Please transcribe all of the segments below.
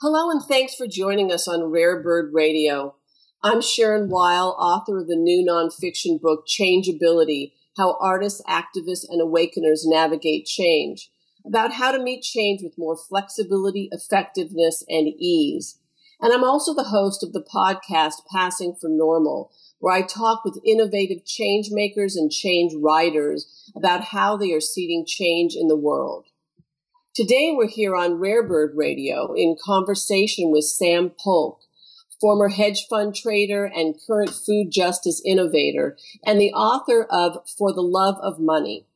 Hello, and thanks for joining us on Rare Bird Radio. I'm Sharon Weil, author of the new nonfiction book, Changeability How Artists, Activists, and Awakeners Navigate Change, about how to meet change with more flexibility, effectiveness, and ease. And I'm also the host of the podcast, Passing for Normal, where I talk with innovative change makers and change writers about how they are seeding change in the world. Today we're here on Rare Bird Radio in conversation with Sam Polk, former hedge fund trader and current food justice innovator, and the author of For the Love of Money.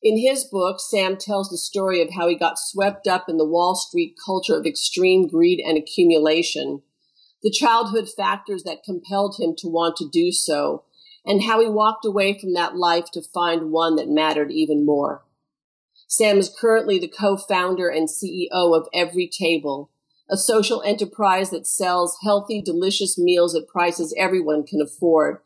In his book, Sam tells the story of how he got swept up in the Wall Street culture of extreme greed and accumulation, the childhood factors that compelled him to want to do so, and how he walked away from that life to find one that mattered even more. Sam is currently the co-founder and CEO of Everytable, a social enterprise that sells healthy, delicious meals at prices everyone can afford.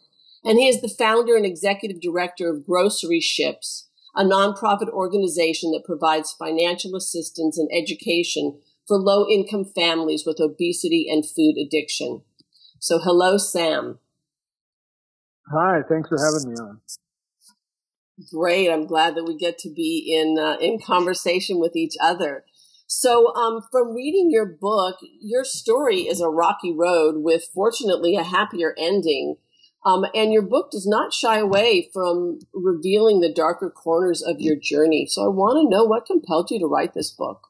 And he is the founder and executive director of Groceryships, a nonprofit organization that provides financial assistance and education for low income families with obesity and food addiction. So hello, Sam. Hi, thanks for having me on. Great. I'm glad that we get to be in uh, in conversation with each other. So, um, from reading your book, your story is a rocky road with fortunately a happier ending. Um, and your book does not shy away from revealing the darker corners of your journey. So, I want to know what compelled you to write this book.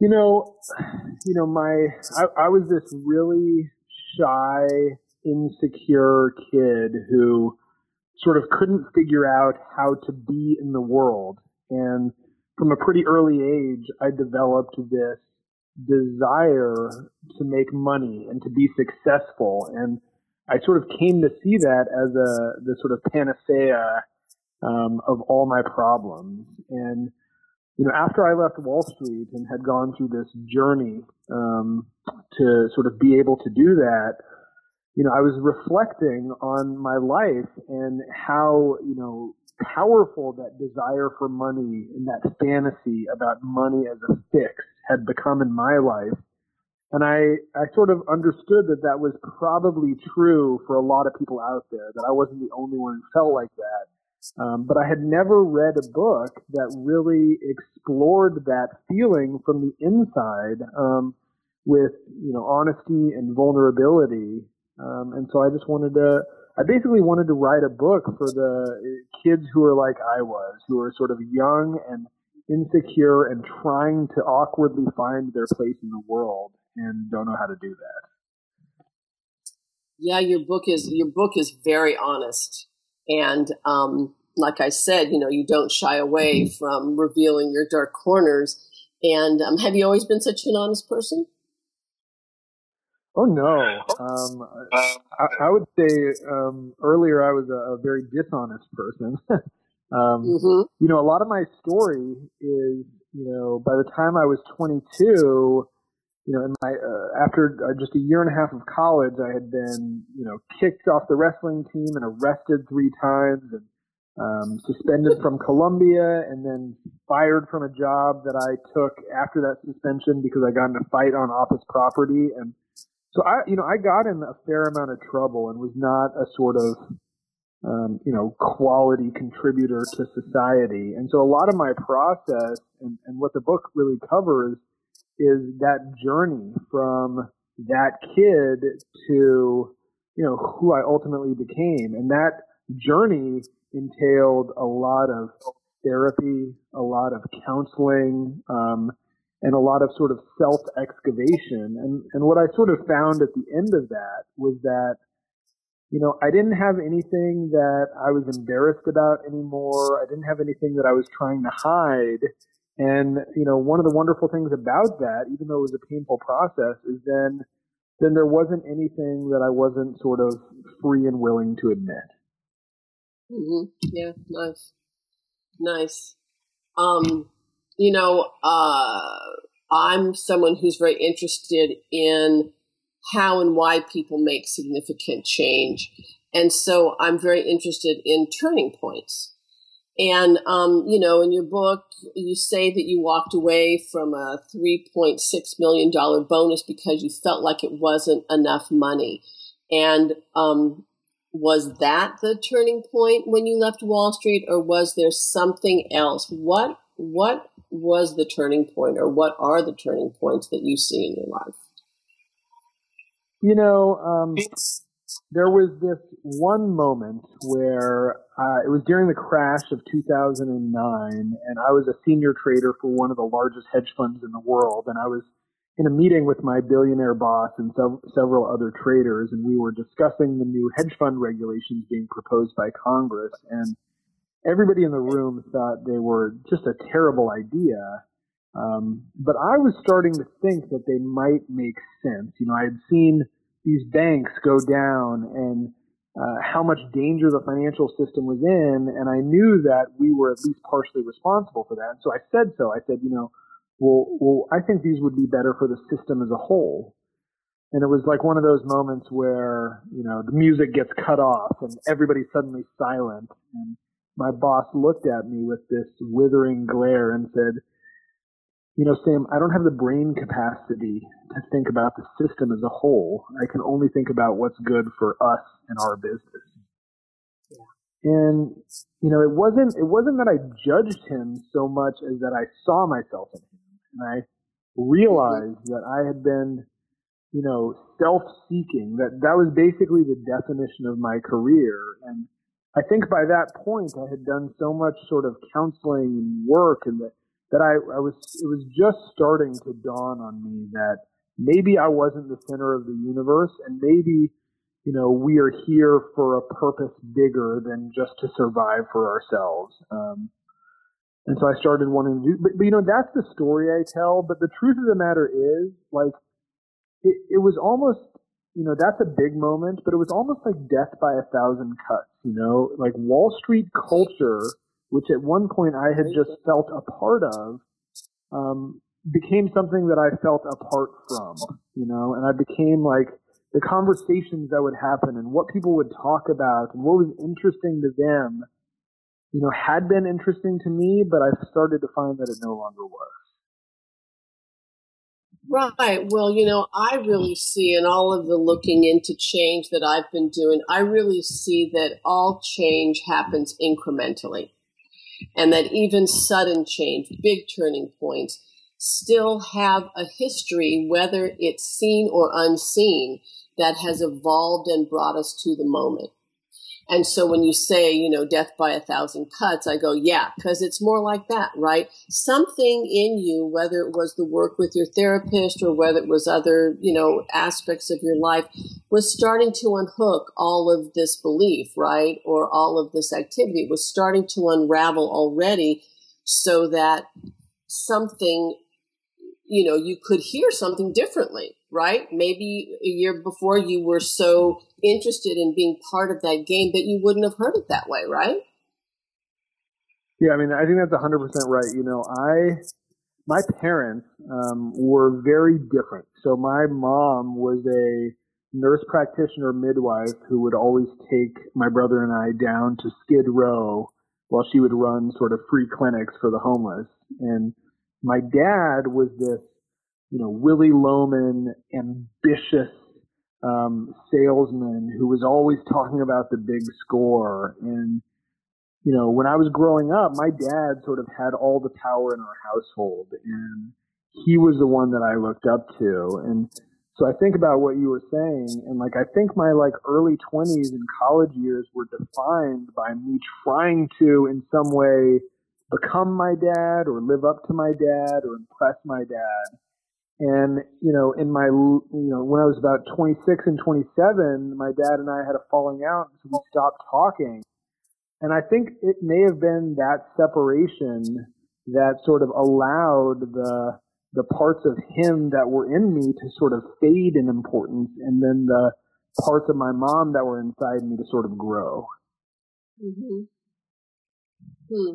You know, you know, my I, I was this really shy, insecure kid who sort of couldn't figure out how to be in the world. And from a pretty early age, I developed this desire to make money and to be successful. And I sort of came to see that as a, the sort of panacea um, of all my problems. And, you know, after I left Wall Street and had gone through this journey um, to sort of be able to do that, you know, I was reflecting on my life and how, you know, powerful that desire for money and that fantasy about money as a fix had become in my life. And I, I sort of understood that that was probably true for a lot of people out there, that I wasn't the only one who felt like that. Um, but I had never read a book that really explored that feeling from the inside um, with, you know, honesty and vulnerability um, and so I just wanted to, I basically wanted to write a book for the kids who are like I was, who are sort of young and insecure and trying to awkwardly find their place in the world and don't know how to do that. Yeah, your book is your book is very honest, and um, like I said, you know, you don't shy away from revealing your dark corners. And um, have you always been such an honest person? Oh no. Um, I, I, would say um, earlier I was a, a very dishonest person. um, mm-hmm. You know, a lot of my story is, you know, by the time I was 22, you know, in my uh, after uh, just a year and a half of college, I had been, you know, kicked off the wrestling team and arrested three times and um, suspended from Columbia and then fired from a job that I took after that suspension because I got in a fight on office property and so I, you know, I got in a fair amount of trouble and was not a sort of, um, you know, quality contributor to society. And so a lot of my process and, and what the book really covers is that journey from that kid to, you know, who I ultimately became. And that journey entailed a lot of therapy, a lot of counseling, um, and a lot of sort of self excavation. And, and what I sort of found at the end of that was that, you know, I didn't have anything that I was embarrassed about anymore. I didn't have anything that I was trying to hide. And, you know, one of the wonderful things about that, even though it was a painful process, is then, then there wasn't anything that I wasn't sort of free and willing to admit. Mm-hmm. Yeah, nice. Nice. Um, you know, uh, I'm someone who's very interested in how and why people make significant change. And so I'm very interested in turning points. And, um, you know, in your book, you say that you walked away from a $3.6 million bonus because you felt like it wasn't enough money. And um, was that the turning point when you left Wall Street, or was there something else? What what was the turning point, or what are the turning points that you see in your life? You know, um, there was this one moment where uh, it was during the crash of 2009, and I was a senior trader for one of the largest hedge funds in the world, and I was in a meeting with my billionaire boss and sev- several other traders, and we were discussing the new hedge fund regulations being proposed by Congress. And everybody in the room thought they were just a terrible idea. Um, but I was starting to think that they might make sense. You know, I had seen these banks go down and uh, how much danger the financial system was in, and I knew that we were at least partially responsible for that. So I said so. I said, you know, well, well, I think these would be better for the system as a whole. And it was like one of those moments where, you know, the music gets cut off and everybody's suddenly silent. And my boss looked at me with this withering glare and said, you know, Sam, I don't have the brain capacity to think about the system as a whole. I can only think about what's good for us and our business. And, you know, it wasn't, it wasn't that I judged him so much as that I saw myself in him and I realized that I had been, you know, self-seeking. That that was basically the definition of my career. And I think by that point, I had done so much sort of counseling and work, and that that I, I was it was just starting to dawn on me that maybe I wasn't the center of the universe, and maybe you know, we are here for a purpose bigger than just to survive for ourselves. Um, and so I started wanting to do, but, but you know, that's the story I tell. But the truth of the matter is, like, it, it was almost, you know, that's a big moment, but it was almost like death by a thousand cuts, you know, like Wall Street culture, which at one point I had just felt a part of, um, became something that I felt apart from, you know, and I became like the conversations that would happen and what people would talk about and what was interesting to them you know, had been interesting to me, but I started to find that it no longer was. Right. Well, you know, I really mm. see in all of the looking into change that I've been doing, I really see that all change happens incrementally. And that even sudden change, big turning points, still have a history, whether it's seen or unseen, that has evolved and brought us to the moment. And so when you say, you know, death by a thousand cuts, I go, yeah, because it's more like that, right? Something in you, whether it was the work with your therapist or whether it was other, you know, aspects of your life, was starting to unhook all of this belief, right? Or all of this activity was starting to unravel already so that something, you know, you could hear something differently right? Maybe a year before you were so interested in being part of that game that you wouldn't have heard it that way, right? Yeah, I mean, I think that's 100% right. You know, I, my parents um, were very different. So my mom was a nurse practitioner midwife who would always take my brother and I down to Skid Row while she would run sort of free clinics for the homeless. And my dad was this you know, Willy Loman, ambitious um, salesman who was always talking about the big score. And, you know, when I was growing up, my dad sort of had all the power in our household and he was the one that I looked up to. And so I think about what you were saying and like, I think my like early twenties and college years were defined by me trying to in some way become my dad or live up to my dad or impress my dad. And, you know, in my, you know, when I was about 26 and 27, my dad and I had a falling out, so we stopped talking. And I think it may have been that separation that sort of allowed the, the parts of him that were in me to sort of fade in importance and then the parts of my mom that were inside me to sort of grow. Mm-hmm. Hmm.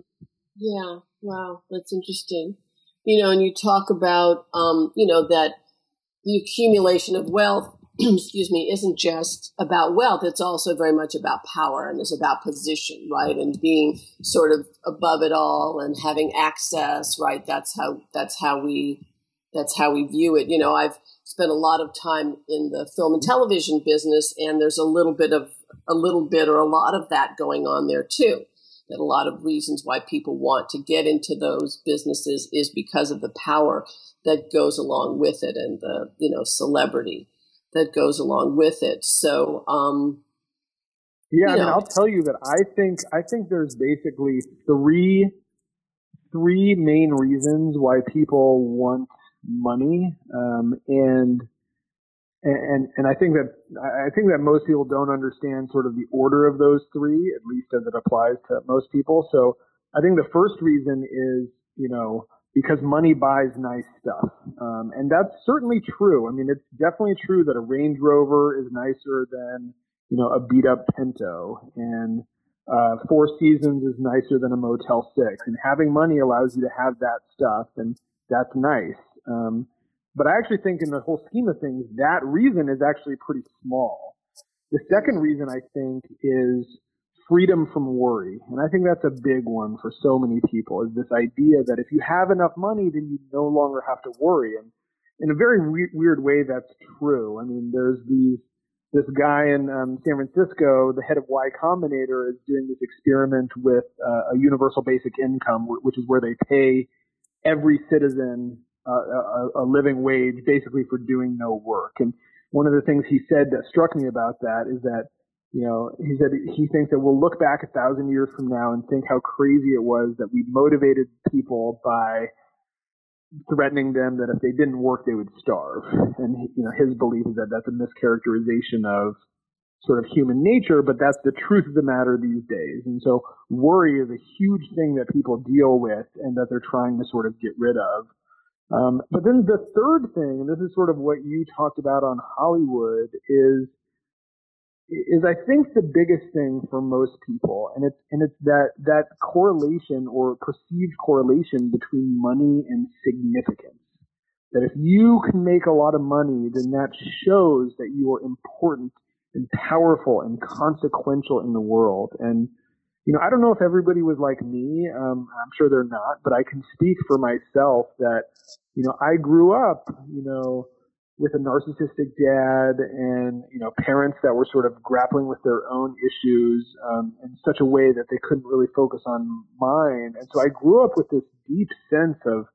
Yeah. Wow. That's interesting you know, and you talk about, um, you know, that the accumulation of wealth excuse me, isn't just about wealth. It's also very much about power and it's about position, right? And being sort of above it all and having access, right? That's how, that's how we, that's how we view it. You know, I've spent a lot of time in the film and television business and there's a little bit of, a little bit or a lot of that going on there too. That a lot of reasons why people want to get into those businesses is because of the power that goes along with it and the, you know, celebrity that goes along with it. So, um, yeah, I mean, know. I'll tell you that I think I think there's basically three three main reasons why people want money, um, and and and I think that I think that most people don't understand sort of the order of those three, at least as it applies to most people. So I think the first reason is you know because money buys nice stuff. Um, and that's certainly true. I mean, it's definitely true that a Range Rover is nicer than, you know, a beat up Pinto and, uh, Four Seasons is nicer than a Motel 6 and having money allows you to have that stuff and that's nice. Um, but I actually think in the whole scheme of things, that reason is actually pretty small. The second reason I think is freedom from worry. And I think that's a big one for so many people is this idea that if you have enough money, then you no longer have to worry. And in a very we- weird way, that's true. I mean, there's these, this guy in um, San Francisco, the head of Y Combinator, is doing this experiment with uh, a universal basic income, which is where they pay every citizen a, a living wage basically for doing no work. And one of the things he said that struck me about that is that you know, he said he thinks that we'll look back a thousand years from now and think how crazy it was that we motivated people by threatening them that if they didn't work, they would starve. And, you know, his belief is that that's a mischaracterization of sort of human nature, but that's the truth of the matter these days. And so worry is a huge thing that people deal with and that they're trying to sort of get rid of. Um, but then the third thing, and this is sort of what you talked about on Hollywood, is is I think the biggest thing for most people, and it's and it's that that correlation or perceived correlation between money and significance. That if you can make a lot of money, then that shows that you are important and powerful and consequential in the world. And you know, I don't know if everybody was like me. Um, I'm sure they're not, but I can speak for myself that you know I grew up, you know with a narcissistic dad and you know parents that were sort of grappling with their own issues um, in such a way that they couldn't really focus on mine and so i grew up with this deep sense of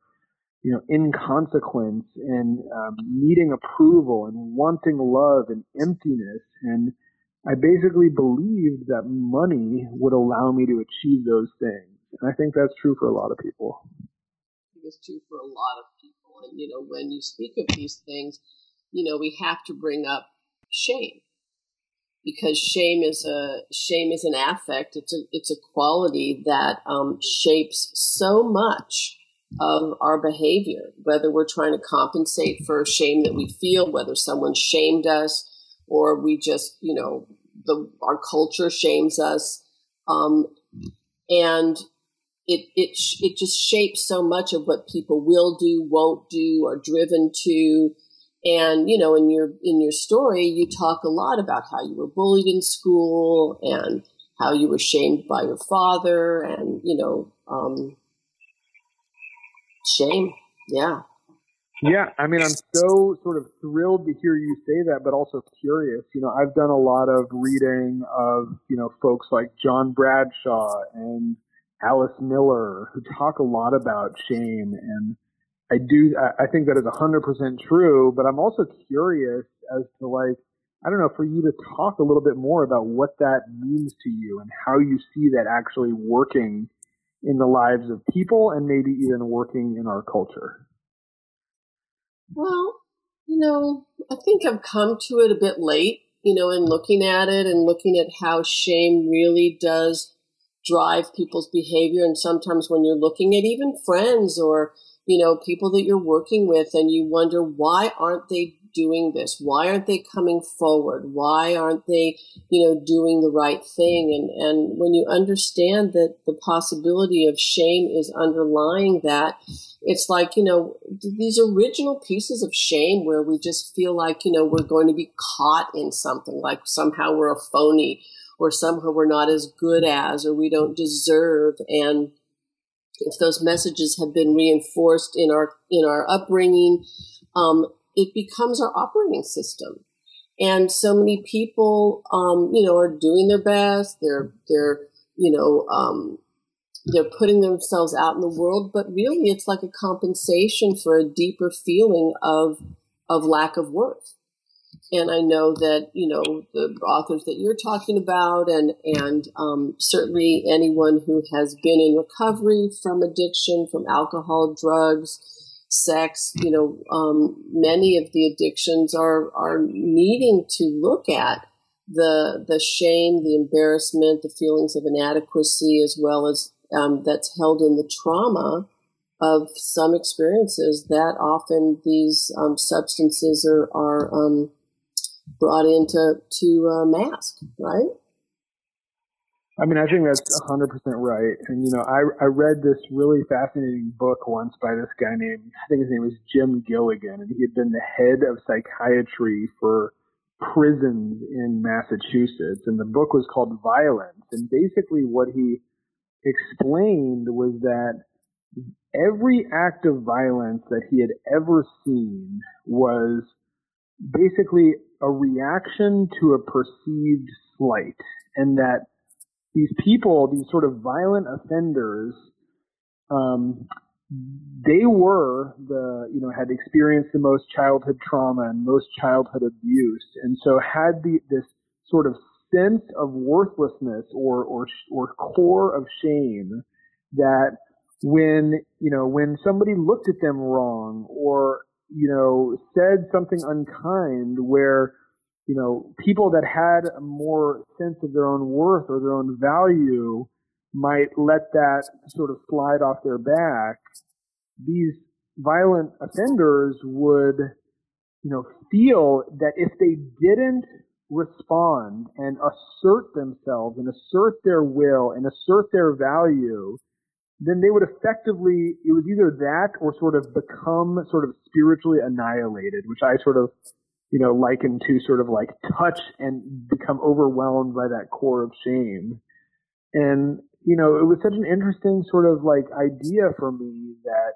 you know inconsequence and um, needing approval and wanting love and emptiness and i basically believed that money would allow me to achieve those things and i think that's true for a lot of people it's true for a lot of people and, you know, when you speak of these things, you know, we have to bring up shame because shame is a shame is an affect. It's a it's a quality that um, shapes so much of our behavior. Whether we're trying to compensate for shame that we feel, whether someone shamed us, or we just you know the our culture shames us, um, and it it it just shapes so much of what people will do, won't do, are driven to. And you know, in your in your story, you talk a lot about how you were bullied in school and how you were shamed by your father, and you know, um, shame. Yeah. Yeah, I mean, I'm so sort of thrilled to hear you say that, but also curious. You know, I've done a lot of reading of, you know, folks like John Bradshaw and Alice Miller, who talk a lot about shame. And I do, I think that is 100% true, but I'm also curious as to like, I don't know, for you to talk a little bit more about what that means to you and how you see that actually working in the lives of people and maybe even working in our culture. Well, you know, I think I've come to it a bit late, you know, in looking at it and looking at how shame really does drive people's behavior. And sometimes when you're looking at even friends or, you know, people that you're working with and you wonder why aren't they doing this? Why aren't they coming forward? Why aren't they, you know, doing the right thing? And, and when you understand that the possibility of shame is underlying that, it's like, you know, these original pieces of shame where we just feel like, you know, we're going to be caught in something, like somehow we're a phony or somehow we're not as good as or we don't deserve. And if those messages have been reinforced in our, in our upbringing, um, it becomes our operating system. And so many people, um, you know, are doing their best. They're, they're, you know, um, they're putting themselves out in the world, but really it's like a compensation for a deeper feeling of, of lack of worth. And I know that, you know, the authors that you're talking about and, and, um, certainly anyone who has been in recovery from addiction, from alcohol, drugs, sex, you know, um, many of the addictions are, are needing to look at the, the shame, the embarrassment, the feelings of inadequacy, as well as um, that's held in the trauma of some experiences that often these um, substances are, are um, brought in to, to uh, mask, right? I mean, I think that's 100% right. And, you know, I, I read this really fascinating book once by this guy named, I think his name was Jim Gilligan, and he had been the head of psychiatry for prisons in Massachusetts. And the book was called Violence. And basically, what he explained was that every act of violence that he had ever seen was basically a reaction to a perceived slight. And that these people, these sort of violent offenders, um, they were the, you know, had experienced the most childhood trauma and most childhood abuse, and so had the this sort of sense of worthlessness or or or core of shame that when you know when somebody looked at them wrong or you know said something unkind where you know, people that had a more sense of their own worth or their own value might let that sort of slide off their back. These violent offenders would, you know, feel that if they didn't respond and assert themselves and assert their will and assert their value, then they would effectively, it was either that or sort of become sort of spiritually annihilated, which I sort of you know, likened to sort of like touch and become overwhelmed by that core of shame. And, you know, it was such an interesting sort of like idea for me that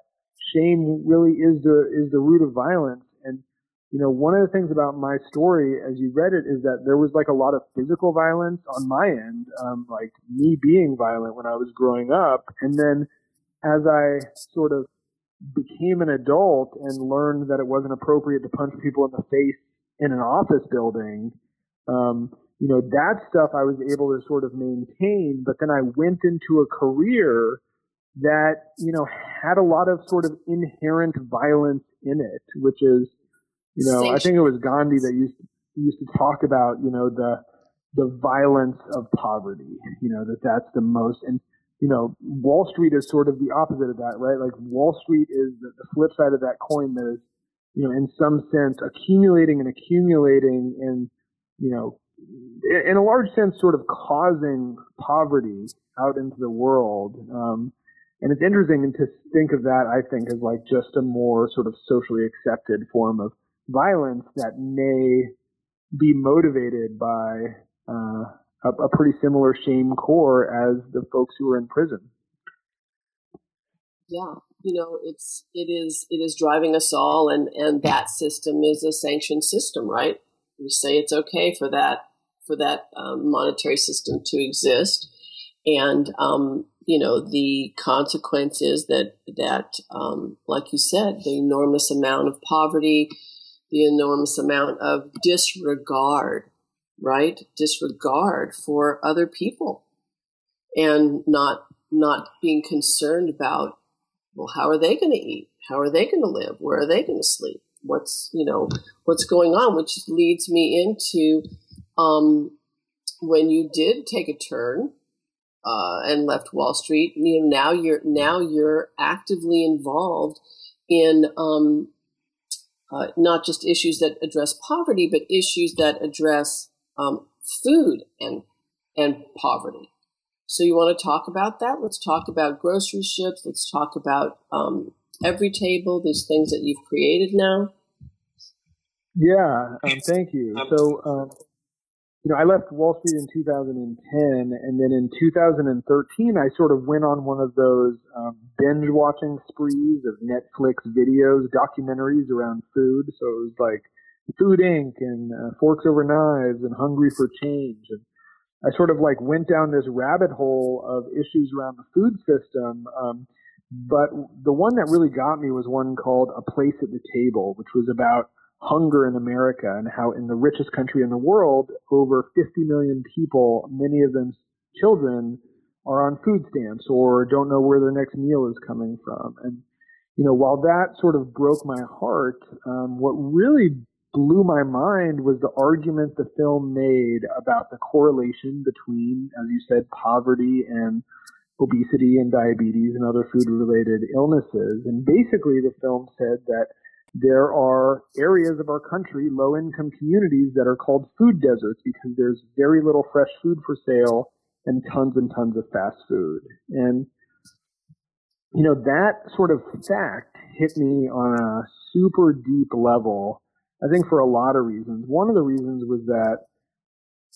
shame really is the, is the root of violence. And, you know, one of the things about my story as you read it is that there was like a lot of physical violence on my end, um, like me being violent when I was growing up. And then as I sort of became an adult and learned that it wasn't appropriate to punch people in the face in an office building, um, you know, that stuff I was able to sort of maintain. But then I went into a career that, you know, had a lot of sort of inherent violence in it, which is, you know, I think it was Gandhi that used used to talk about, you know, the the violence of poverty. You know, that that's the most and you know, Wall Street is sort of the opposite of that, right? Like Wall Street is the, the flip side of that coin that is, you know, in some sense accumulating and accumulating and, you know, in a large sense sort of causing poverty out into the world. Um, and it's interesting to think of that, I think, as like just a more sort of socially accepted form of violence that may be motivated by, uh, a, a pretty similar shame core as the folks who are in prison. Yeah, you know, it's it is it is driving us all, and and that system is a sanctioned system, right? We say it's okay for that for that um, monetary system to exist, and um, you know the consequence is that that um, like you said, the enormous amount of poverty, the enormous amount of disregard right? Disregard for other people and not not being concerned about well how are they going to eat how are they going to live where are they going to sleep what's you know what's going on which leads me into um, when you did take a turn uh, and left Wall Street. You know, now you're now you're actively involved in um, uh, not just issues that address poverty, but issues that address um, food and and poverty. So you want to talk about that? Let's talk about Groceryships. Let's talk about um, Everytable. These things that you've created now. Yeah, um, thank you. So um, you know, I left Wall Street in 2010, and then in 2013, I sort of went on one of those um, binge watching sprees of Netflix videos, documentaries around food. So it was like Food Inc. and uh, Forks Over Knives and Hungry for Change. And I sort of like went down this rabbit hole of issues around the food system. Um, but the one that really got me was one called A Place at the Table, which was about hunger in America and how in the richest country in the world, over 50 million people, many of them children, are on food stamps or don't know where their next meal is coming from. And, you know, while that sort of broke my heart, um, what really blew my mind was the argument the film made about the correlation between, as you said, poverty and obesity and diabetes and other food related illnesses. And basically the film said that there are areas of our country, low income communities that are called food deserts because there's very little fresh food for sale and tons and tons of fast food. And, you know, that sort of fact hit me on a super deep level. I think for a lot of reasons. One of the reasons was that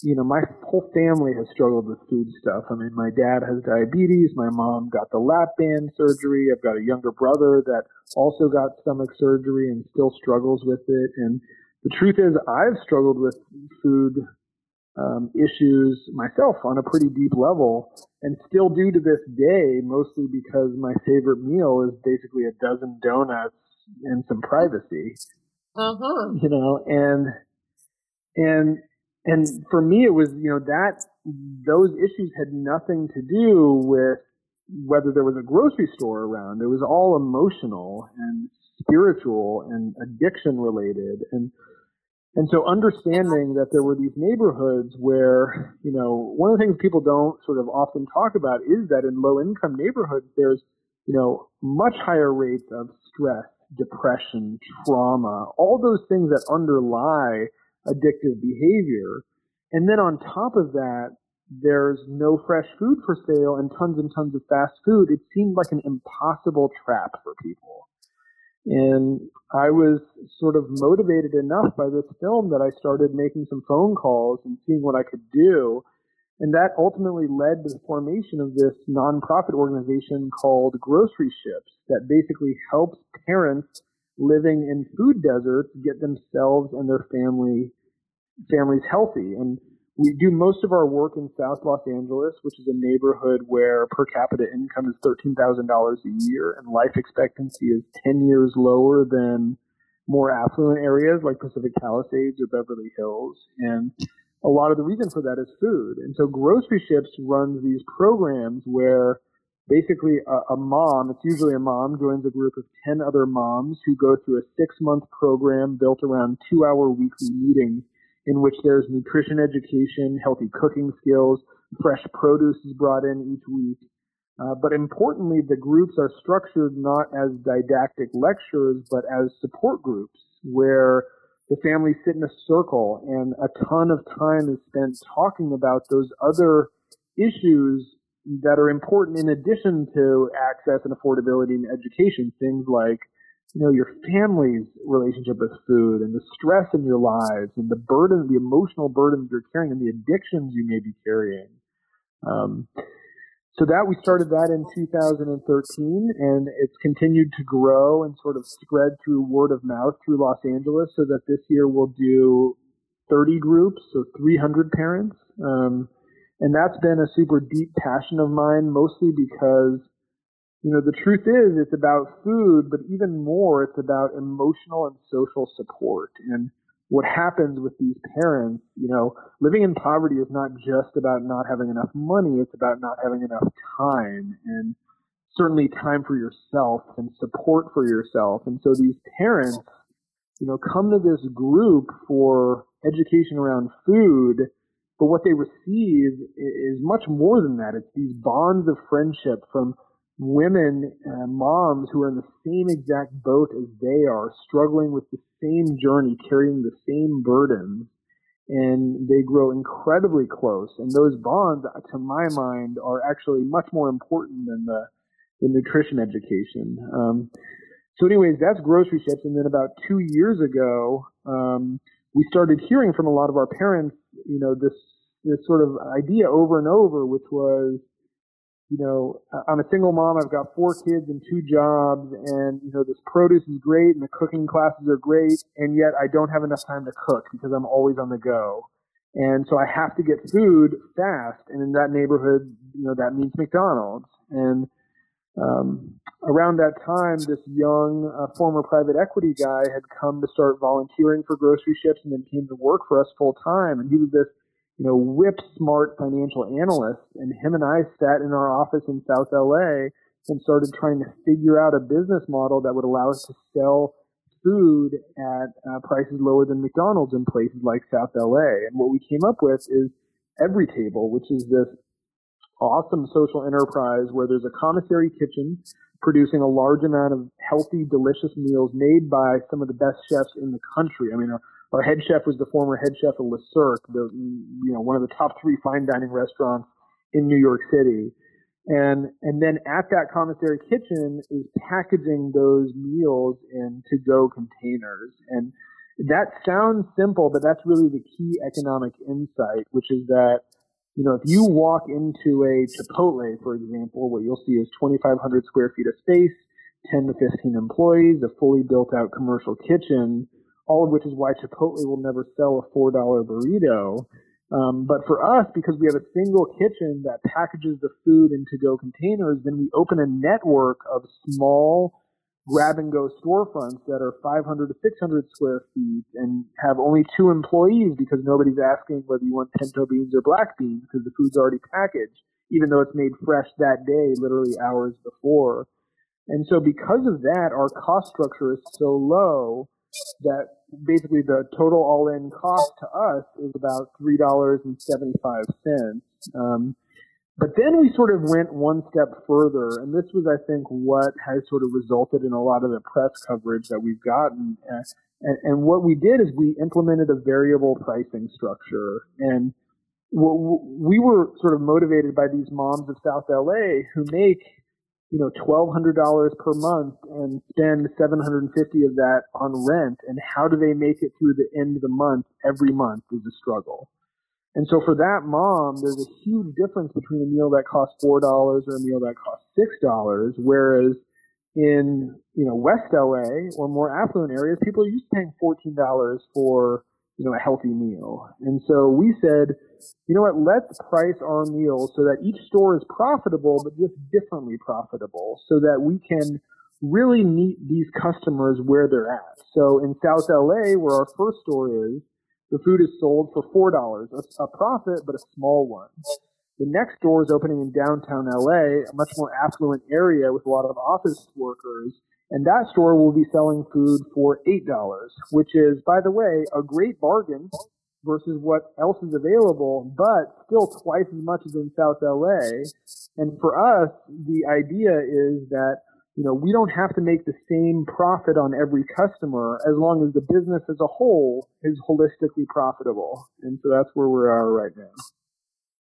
you know, my whole family has struggled with food stuff. I mean, my dad has diabetes. My mom got the lap band surgery. I've got a younger brother that also got stomach surgery and still struggles with it. And the truth is, I've struggled with food um, issues myself on a pretty deep level and still do to this day, mostly because my favorite meal is basically a dozen donuts and some privacy. Uh-huh. You know, and, and and for me, it was, you know, that those issues had nothing to do with whether there was a grocery store around. It was all emotional and spiritual and addiction related. And, and so understanding that there were these neighborhoods where, you know, one of the things people don't sort of often talk about is that in low income neighborhoods, there's, you know, much higher rates of stress, depression, trauma, all those things that underlie addictive behavior. And then on top of that, there's no fresh food for sale and tons and tons of fast food. It seemed like an impossible trap for people. And I was sort of motivated enough by this film that I started making some phone calls and seeing what I could do. And that ultimately led to the formation of this nonprofit organization called Grocery Ships that basically helps parents living in food deserts get themselves and their family families healthy. And we do most of our work in South Los Angeles, which is a neighborhood where per capita income is $13,000 a year and life expectancy is 10 years lower than more affluent areas like Pacific Palisades or Beverly Hills. And a lot of the reason for that is food. And so Groceryships runs these programs where basically a, a, mom, it's usually a mom, joins a group of 10 other moms who go through a six month program built around two hour weekly meetings in which there's nutrition education, healthy cooking skills, fresh produce is brought in each week. Uh, but importantly, the groups are structured not as didactic lectures, but as support groups where the families sit in a circle and a ton of time is spent talking about those other issues that are important in addition to access and affordability and education, things like, you know, your family's relationship with food and the stress in your lives and the burden, the emotional burdens you're carrying and the addictions you may be carrying. Um, so that we started that in 2013 and it's continued to grow and sort of spread through word of mouth through Los Angeles so that this year we'll do 30 groups, so 300 parents. Um, and that's been a super deep passion of mine, mostly because, you know, the truth is it's about food, but even more, it's about emotional and social support. And what happens with these parents, you know, living in poverty is not just about not having enough money, it's about not having enough time and certainly time for yourself and support for yourself. And so these parents, you know, come to this group for education around food but what they receive is much more than that. It's these bonds of friendship from women, uh, moms who are in the same exact boat as they are, struggling with the same journey, carrying the same burdens, and they grow incredibly close. And those bonds, to my mind, are actually much more important than the, the nutrition education. Um, so, anyways, that's Groceryships. And then about two years ago, um, we started hearing from a lot of our parents, you know, this this sort of idea over and over, which was you know, I'm a single mom. I've got four kids and two jobs, and you know, this produce is great, and the cooking classes are great, and yet I don't have enough time to cook because I'm always on the go, and so I have to get food fast. And in that neighborhood, you know, that means McDonald's. And um, around that time, this young uh, former private equity guy had come to start volunteering for Groceryships, and then came to work for us full time. And he was this you know, whip smart financial analyst. And him and I sat in our office in South LA and started trying to figure out a business model that would allow us to sell food at uh, prices lower than McDonald's in places like South LA. And what we came up with is Everytable, which is this awesome social enterprise where there's a commissary kitchen producing a large amount of healthy, delicious meals made by some of the best chefs in the country. I mean, our, our head chef was the former head chef of Le Cirque, the you know one of the top three fine dining restaurants in New York City. And and then at that commissary kitchen is packaging those meals in to go containers. And that sounds simple, but that's really the key economic insight, which is that you know, if you walk into a Chipotle, for example, what you'll see is 2,500 square feet of space, 10 to 15 employees, a fully built out commercial kitchen, all of which is why Chipotle will never sell a $4 burrito. Um, but for us, because we have a single kitchen that packages the food in to-go containers, then we open a network of small grab and go storefronts that are 500 to 600 square feet and have only two employees because nobody's asking whether you want pinto beans or black beans because the food's already packaged, even though it's made fresh that day, literally hours before. And so because of that, our cost structure is so low that basically the total all-in cost to us is about three dollars and seventy-five cents. Um, but then we sort of went one step further, and this was, I think, what has sort of resulted in a lot of the press coverage that we've gotten. And, and what we did is we implemented a variable pricing structure, and we were sort of motivated by these moms of South LA who make you know, twelve hundred dollars per month and spend seven hundred and fifty of that on rent, and how do they make it through the end of the month every month is a struggle. And so for that mom, there's a huge difference between a meal that costs four dollars or a meal that costs six dollars, whereas in you know West LA or more affluent areas, people are used to paying fourteen dollars for you know, a healthy meal. And so we said, you know what, let's price our meals so that each store is profitable, but just differently profitable so that we can really meet these customers where they're at. So in South LA, where our first store is, the food is sold for $4, a, a profit, but a small one. The next store is opening in downtown LA, a much more affluent area with a lot of office workers, and that store will be selling food for $8, which is, by the way, a great bargain versus what else is available, but still twice as much as in South LA. And for us, the idea is that, you know, we don't have to make the same profit on every customer as long as the business as a whole is holistically profitable. And so that's where we are right now.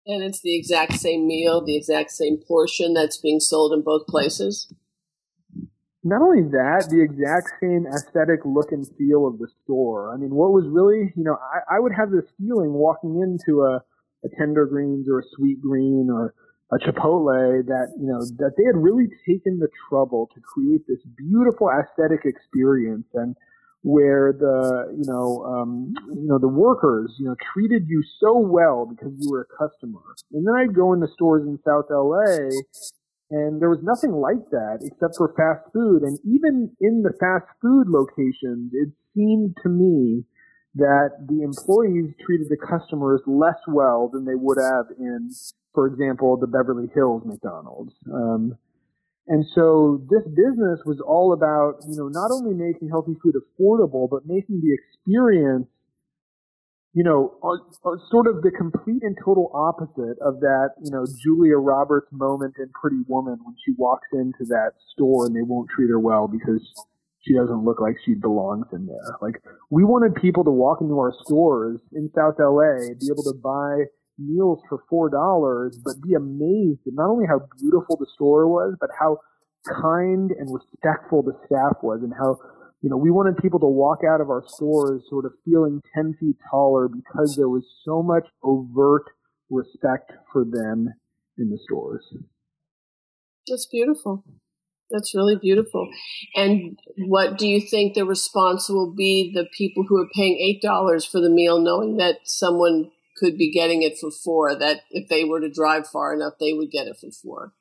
And it's the exact same meal, the exact same portion that's being sold in both places? Not only that, the exact same aesthetic look and feel of the store. I mean, what was really, you know, I, I would have this feeling walking into a, a Tender Greens or a Sweetgreen or a Chipotle that, you know, that they had really taken the trouble to create this beautiful aesthetic experience and where the, you know, um, you know, the workers, you know, treated you so well because you were a customer. And then I'd go into stores in South LA and there was nothing like that except for fast food. And even in the fast food locations, it seemed to me that the employees treated the customers less well than they would have in, for example, the Beverly Hills McDonald's. Um, and so this business was all about, you know, not only making healthy food affordable, but making the experience you know, sort of the complete and total opposite of that, you know, Julia Roberts moment in Pretty Woman when she walks into that store and they won't treat her well because she doesn't look like she belongs in there. Like, we wanted people to walk into our stores in South LA, be able to buy meals for four dollars, but be amazed at not only how beautiful the store was, but how kind and respectful the staff was and how you know, we wanted people to walk out of our stores sort of feeling 10 feet taller because there was so much overt respect for them in the stores. That's beautiful. That's really beautiful. And what do you think the response will be the people who are paying $8 for the meal knowing that someone could be getting it for 4 that if they were to drive far enough they would get it for 4?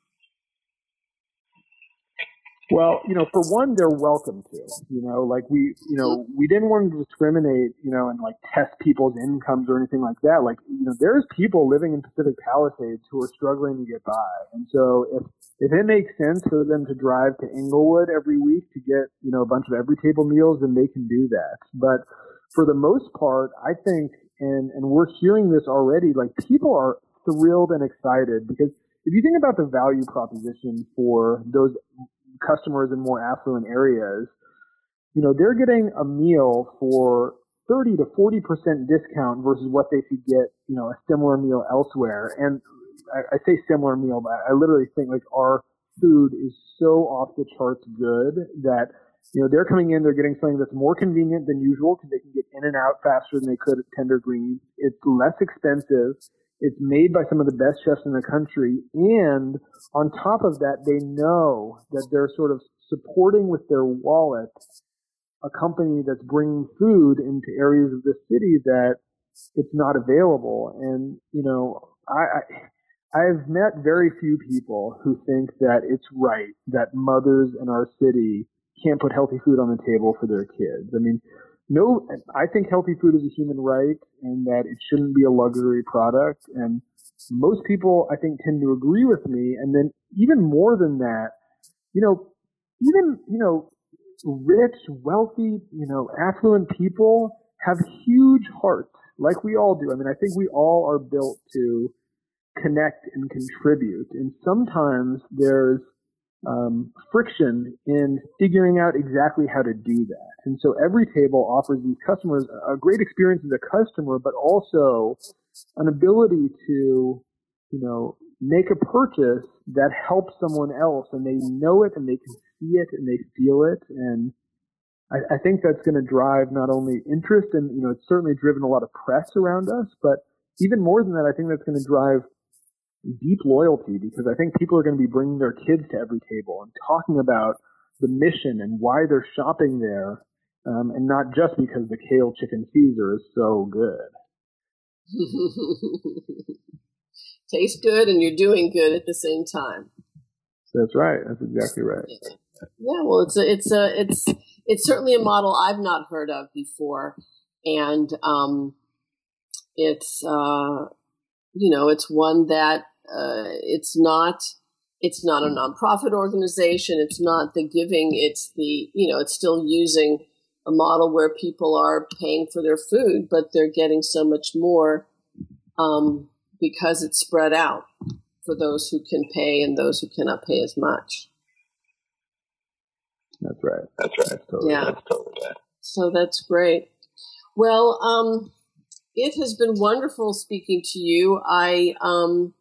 Well, you know, for one, they're welcome to. You know, like we, you know, we didn't want to discriminate, you know, and like test people's incomes or anything like that. Like, you know, there's people living in Pacific Palisades who are struggling to get by, and so if if it makes sense for them to drive to Inglewood every week to get, you know, a bunch of Everytable meals, then they can do that. But for the most part, I think, and and we're hearing this already, like people are thrilled and excited because if you think about the value proposition for those customers in more affluent areas, you know, they're getting a meal for 30 to 40% discount versus what they could get, you know, a similar meal elsewhere. And I, I say similar meal, but I literally think like our food is so off the charts good that, you know, they're coming in, they're getting something that's more convenient than usual because they can get in and out faster than they could at Tender Greens. It's less expensive. It's made by some of the best chefs in the country. And on top of that, they know that they're sort of supporting with their wallet a company that's bringing food into areas of the city that it's not available. And, you know, I, I I've met very few people who think that it's right that mothers in our city can't put healthy food on the table for their kids. I mean, no, I think healthy food is a human right and that it shouldn't be a luxury product. And most people, I think, tend to agree with me. And then even more than that, you know, even, you know, rich, wealthy, you know, affluent people have huge hearts like we all do. I mean, I think we all are built to connect and contribute. And sometimes there's um, friction in figuring out exactly how to do that. And so Everytable offers these customers a great experience as a customer, but also an ability to, you know, make a purchase that helps someone else and they know it and they can see it and they feel it. And I, I think that's going to drive not only interest and, you know, it's certainly driven a lot of press around us, but even more than that, I think that's going to drive deep loyalty because I think people are going to be bringing their kids to every table and talking about the mission and why they're shopping there, um, and not just because the kale chicken Caesar is so good. Tastes good, and you're doing good at the same time. That's right. That's exactly right. Yeah, well, it's a, it's a, it's, it's certainly a model I've not heard of before, and um, it's, uh, you know, it's one that uh, it's not it's not a nonprofit organization. It's not the giving. It's the you know it's still using a model where people are paying for their food, but they're getting so much more um, because it's spread out for those who can pay and those who cannot pay as much. That's right. That's right. That's totally, yeah. That's totally right. So that's great. Well, um, it has been wonderful speaking to you. I um,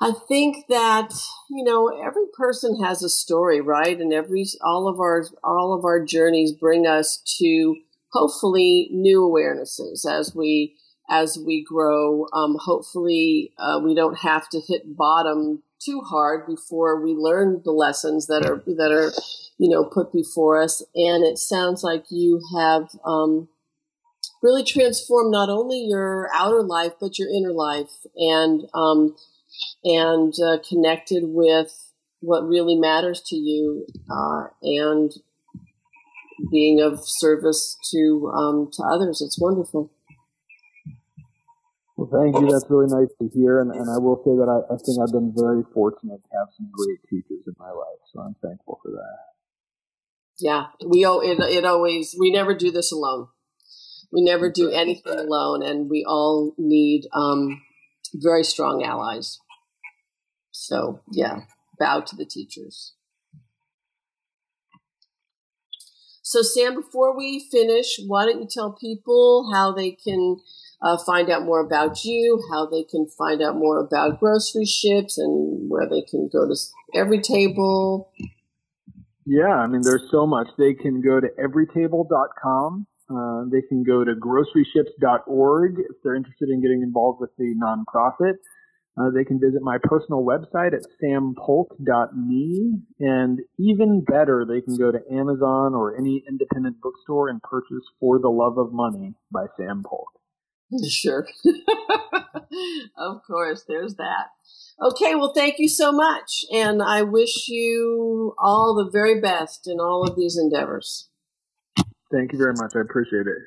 I think that you know every person has a story, right? And every all of our all of our journeys bring us to hopefully new awarenesses as we as we grow. Um, hopefully, uh, we don't have to hit bottom too hard before we learn the lessons that are that are you know put before us. And it sounds like you have um, really transformed not only your outer life but your inner life and um, and uh, connected with what really matters to you uh, and being of service to um, to others. It's wonderful. Well, thank you. That's really nice to hear. And, and I will say that I, I think I've been very fortunate to have some great teachers in my life. So I'm thankful for that. Yeah, we it, it always we never do this alone. We never do anything alone, and we all need um, very strong allies. So, yeah, bow to the teachers. So, Sam, before we finish, why don't you tell people how they can uh, find out more about you, how they can find out more about Groceryships, and where they can go to Everytable? Yeah, I mean, there's so much. They can go to everytable.com uh, they can go to groceryships.org if they're interested in getting involved with the nonprofit. Uh, they can visit my personal website at sampolk.me. And even better, they can go to Amazon or any independent bookstore and purchase For the Love of Money by Sam Polk. Sure. of course, there's that. Okay, well, thank you so much. And I wish you all the very best in all of these endeavors. Thank you very much. I appreciate it.